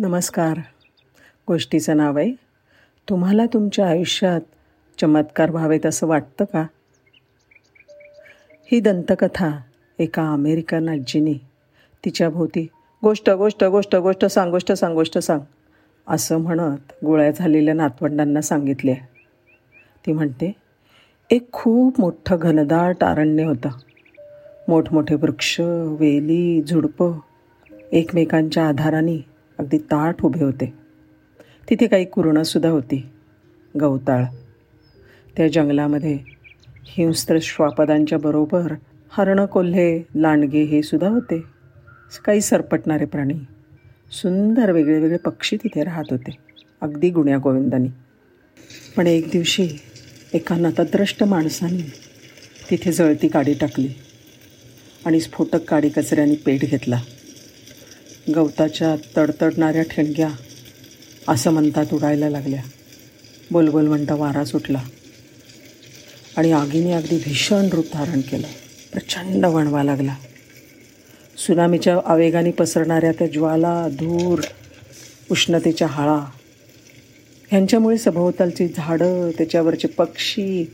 नमस्कार. गोष्टीचं नाव आहे तुम्हाला तुमच्या आयुष्यात चमत्कार व्हावेत असं वाटतं का? ही दंतकथा एका अमेरिकन आजीने तिच्याभोवती गोष्ट गोष्ट गोष्ट गोष्ट सांग गोष्ट सांग गोष्ट सांग असं म्हणत गोळ्या झालेल्या नातवंडांना सांगितले. ती म्हणते एक खूप मोठं घनदाट अरण्य होतं. मोठमोठे वृक्ष वेली झुडपं एकमेकांच्या आधाराने अगदी ताठ उभे होते. तिथे काही कुरणंसुद्धा होती. गवताळ. त्या जंगलामध्ये हिंस्त्र श्वापदांच्या बरोबर हरणं कोल्हे लांडगे हे सुद्धा होते. काही सरपटणारे प्राणी. सुंदर वेगळे वेगळे पक्षी तिथे राहत होते. अगदी गुण्या गोविंदांनी. पण एक दिवशी एका नतद्रष्ट माणसाने तिथे जळती काडी टाकली आणि स्फोटक काडी कचऱ्याने पेट घेतला. गवताच्या तडतडणाऱ्या ठिणग्या असं म्हणतात उडायला लागल्या. बोलबोल म्हणता वारा सुटला. आणि आगीने अगदी भीषण रूप धारण केलं. प्रचंड वणवा लागला. सुनामीच्या आवेगाने पसरणाऱ्या त्या ज्वाला धूर उष्णतेच्या हाळा ह्यांच्यामुळे सभोवतालची झाडं त्याच्यावरचे पक्षी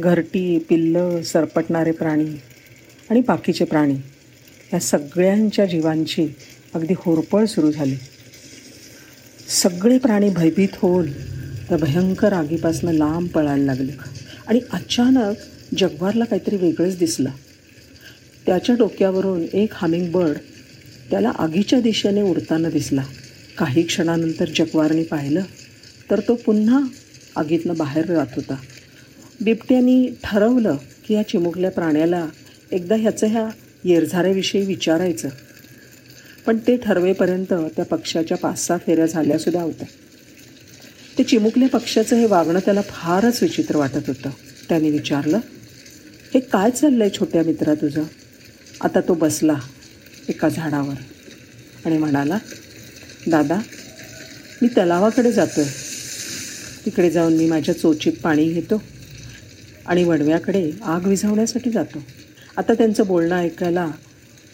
घरटी पिल्लं सरपटणारे प्राणी आणि बाकीचे प्राणी या सगळ्यांच्या जीवांची अगदी होरपळ सुरू झाली. सगळे प्राणी भयभीत होऊन त्या भयंकर आगीपासून लांब पळायला लागले. आणि अचानक जगवारला काहीतरी वेगळंच दिसलं. त्याच्या डोक्यावरून एक हामिंग बर्ड त्याला आगीच्या दिशेने उडताना दिसला. काही क्षणानंतर जगवारने पाहिलं तर तो पुन्हा आगीतनं बाहेर जात होता. बिबट्यानी ठरवलं की या चिमुकल्या प्राण्याला एकदा ह्याचं ह्या येरझाऱ्याविषयी विचारायचं. पण ते ठरवेपर्यंत त्या पक्षाच्या पाच सहा फेऱ्या झाल्यासुद्धा होत्या. ते चिमुकल्या पक्षाचं हे वागणं त्याला फारच विचित्र वाटत होतं. त्याने विचारलं हे काय चाललं आहे छोट्या मित्रा तुझं? आता तो बसला एका झाडावर आणि म्हणाला दादा मी तलावाकडे जातो आहे तिकडे जाऊन मी माझ्या चोचीत पाणी घेतो आणि वडव्याकडे आग विझवण्यासाठी जातो. आता त्यांचं बोलणं ऐकायला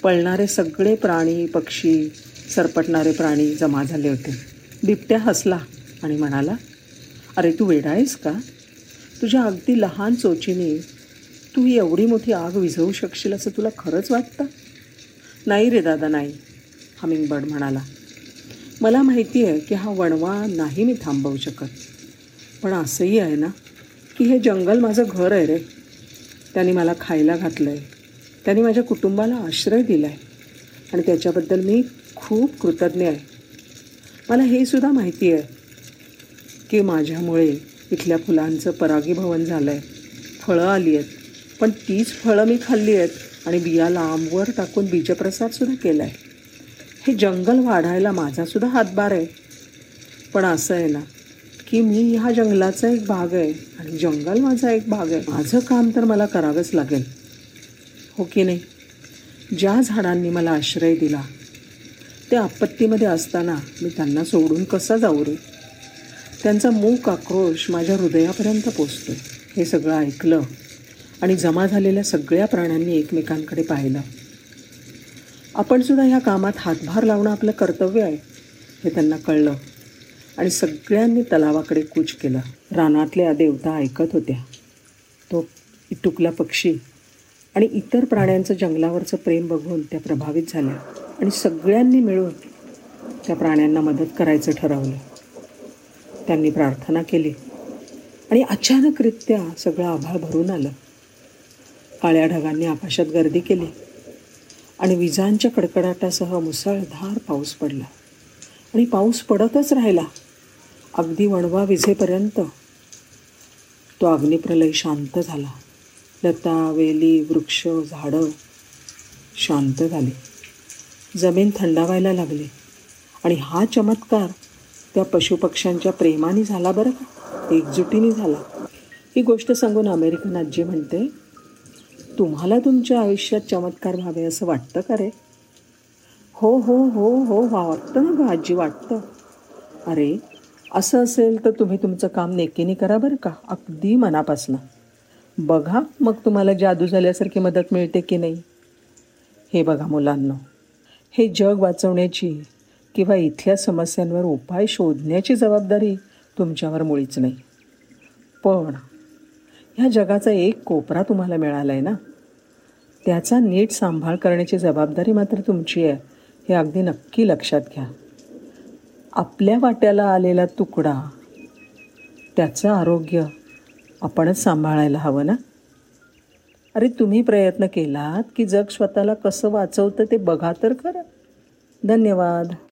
पळणारे सगळे प्राणी पक्षी सरपटणारे प्राणी जमा झाले होते. बिबट्या हसला आणि म्हणाला अरे तू वेडा आहेस का? तुझ्या अगदी लहान चोचीने तू ही एवढी मोठी आग विझवू शकशील असं तुला खरंच वाटतं? नाही रे दादा नाही हमिंगबर्ड म्हणाला. मला माहिती आहे की हा वणवा नाही मी थांबवू शकत. पण असंही आहे ना की हे जंगल माझं घर आहे रे. त्याने मला खायला घातलं आहे त्यांनी माझ्या कुटुंबाला आश्रय दिला आहे आणि त्याच्याबद्दल मी खूप कृतज्ञ आहे. मला हे सुद्धा माहिती आहे की माझ्यामुळे इथल्या फुलांचं परागीभवन झालं आहे फळं आली आहेत. पण तीच फळं मी खाल्ली आहेत आणि बिया लांबवर टाकून बीजप्रसादसुद्धा केला आहे हे जंगल वाढायला माझासुद्धा हातभार आहे. पण असं आहे ना की मी ह्या जंगलाचा एक भाग आहे आणि जंगल माझा एक भाग आहे. माझं काम तर मला करावंच लागेल. हो की नाही? ज्या झाडांनी मला आश्रय दिला त्या आपत्तीमध्ये असताना मी त्यांना सोडून कसा जाऊ रे? त्यांचा मूक आक्रोश माझ्या हृदयापर्यंत पोचतो हे सगळं ऐकलं आणि जमा झालेल्या सगळ्या प्राण्यांनी एकमेकांकडे पाहिलं. आपण सुद्धा ह्या कामात हातभार लावणं आपलं कर्तव्य आहे हे त्यांना कळलं आणि सगळ्यांनी तलावाकडे कूच केलं. रानातल्या देवता ऐकत होत्या. तो इटुकला पक्षी आणि इतर प्राण्यांचं जंगलावरचं प्रेम बघून त्या प्रभावित झाल्या. आणि सगळ्यांनी मिळून त्या प्राण्यांना मदत करायचं ठरवलं. त्यांनी प्रार्थना केली. आणि अचानकरित्या सगळं आभाळ भरून आलं. काळ्या ढगांनी आकाशात गर्दी केली. आणि विजांच्या कडकडाटासह मुसळधार पाऊस पडला. आणि पाऊस पडतच राहिला. अगदी वणवा विजेपर्यंत तो अग्निप्रलय शांत झाला. लता वेली वृक्ष झाडं शांत झाली. जमीन थंडावायला लागली. आणि हा चमत्कार त्या पशुपक्ष्यांच्या प्रेमाने झाला बरं का? एकजुटीने झाला. ही गोष्ट सांगून अमेरिकन आजी म्हणते तुम्हाला तुमच्या आयुष्यात चमत्कार व्हावे असं वाटतं का रे? हो हो हो हो वाटतं ना गं आजी वाटतं. अरे असं असेल तर तुम्ही तुमचं काम नेकीने करा बरं का? अगदी मनापासनं. बघा मग तुम्हाला जादू झाल्यासारखी मदत मिळते की नाही? हे बघा मुलांना हे जग वाचवण्याची किंवा इथल्या समस्यांवर उपाय शोधण्याची जबाबदारी तुमच्यावर मुळीच नाही. पण ह्या जगाचा एक कोपरा तुम्हाला मिळाला आहे ना? त्याचा नीट सांभाळ करण्याची जबाबदारी मात्र तुमची आहे हे अगदी नक्की लक्षात घ्या. आपल्या वाट्याला आलेला तुकडा त्याचं आरोग्य आपणच सांभाळायला हवं ना? अरे तुम्ही प्रयत्न केलात की जग स्वतःला कसं वाचवतं ते बघा तर खरं. धन्यवाद.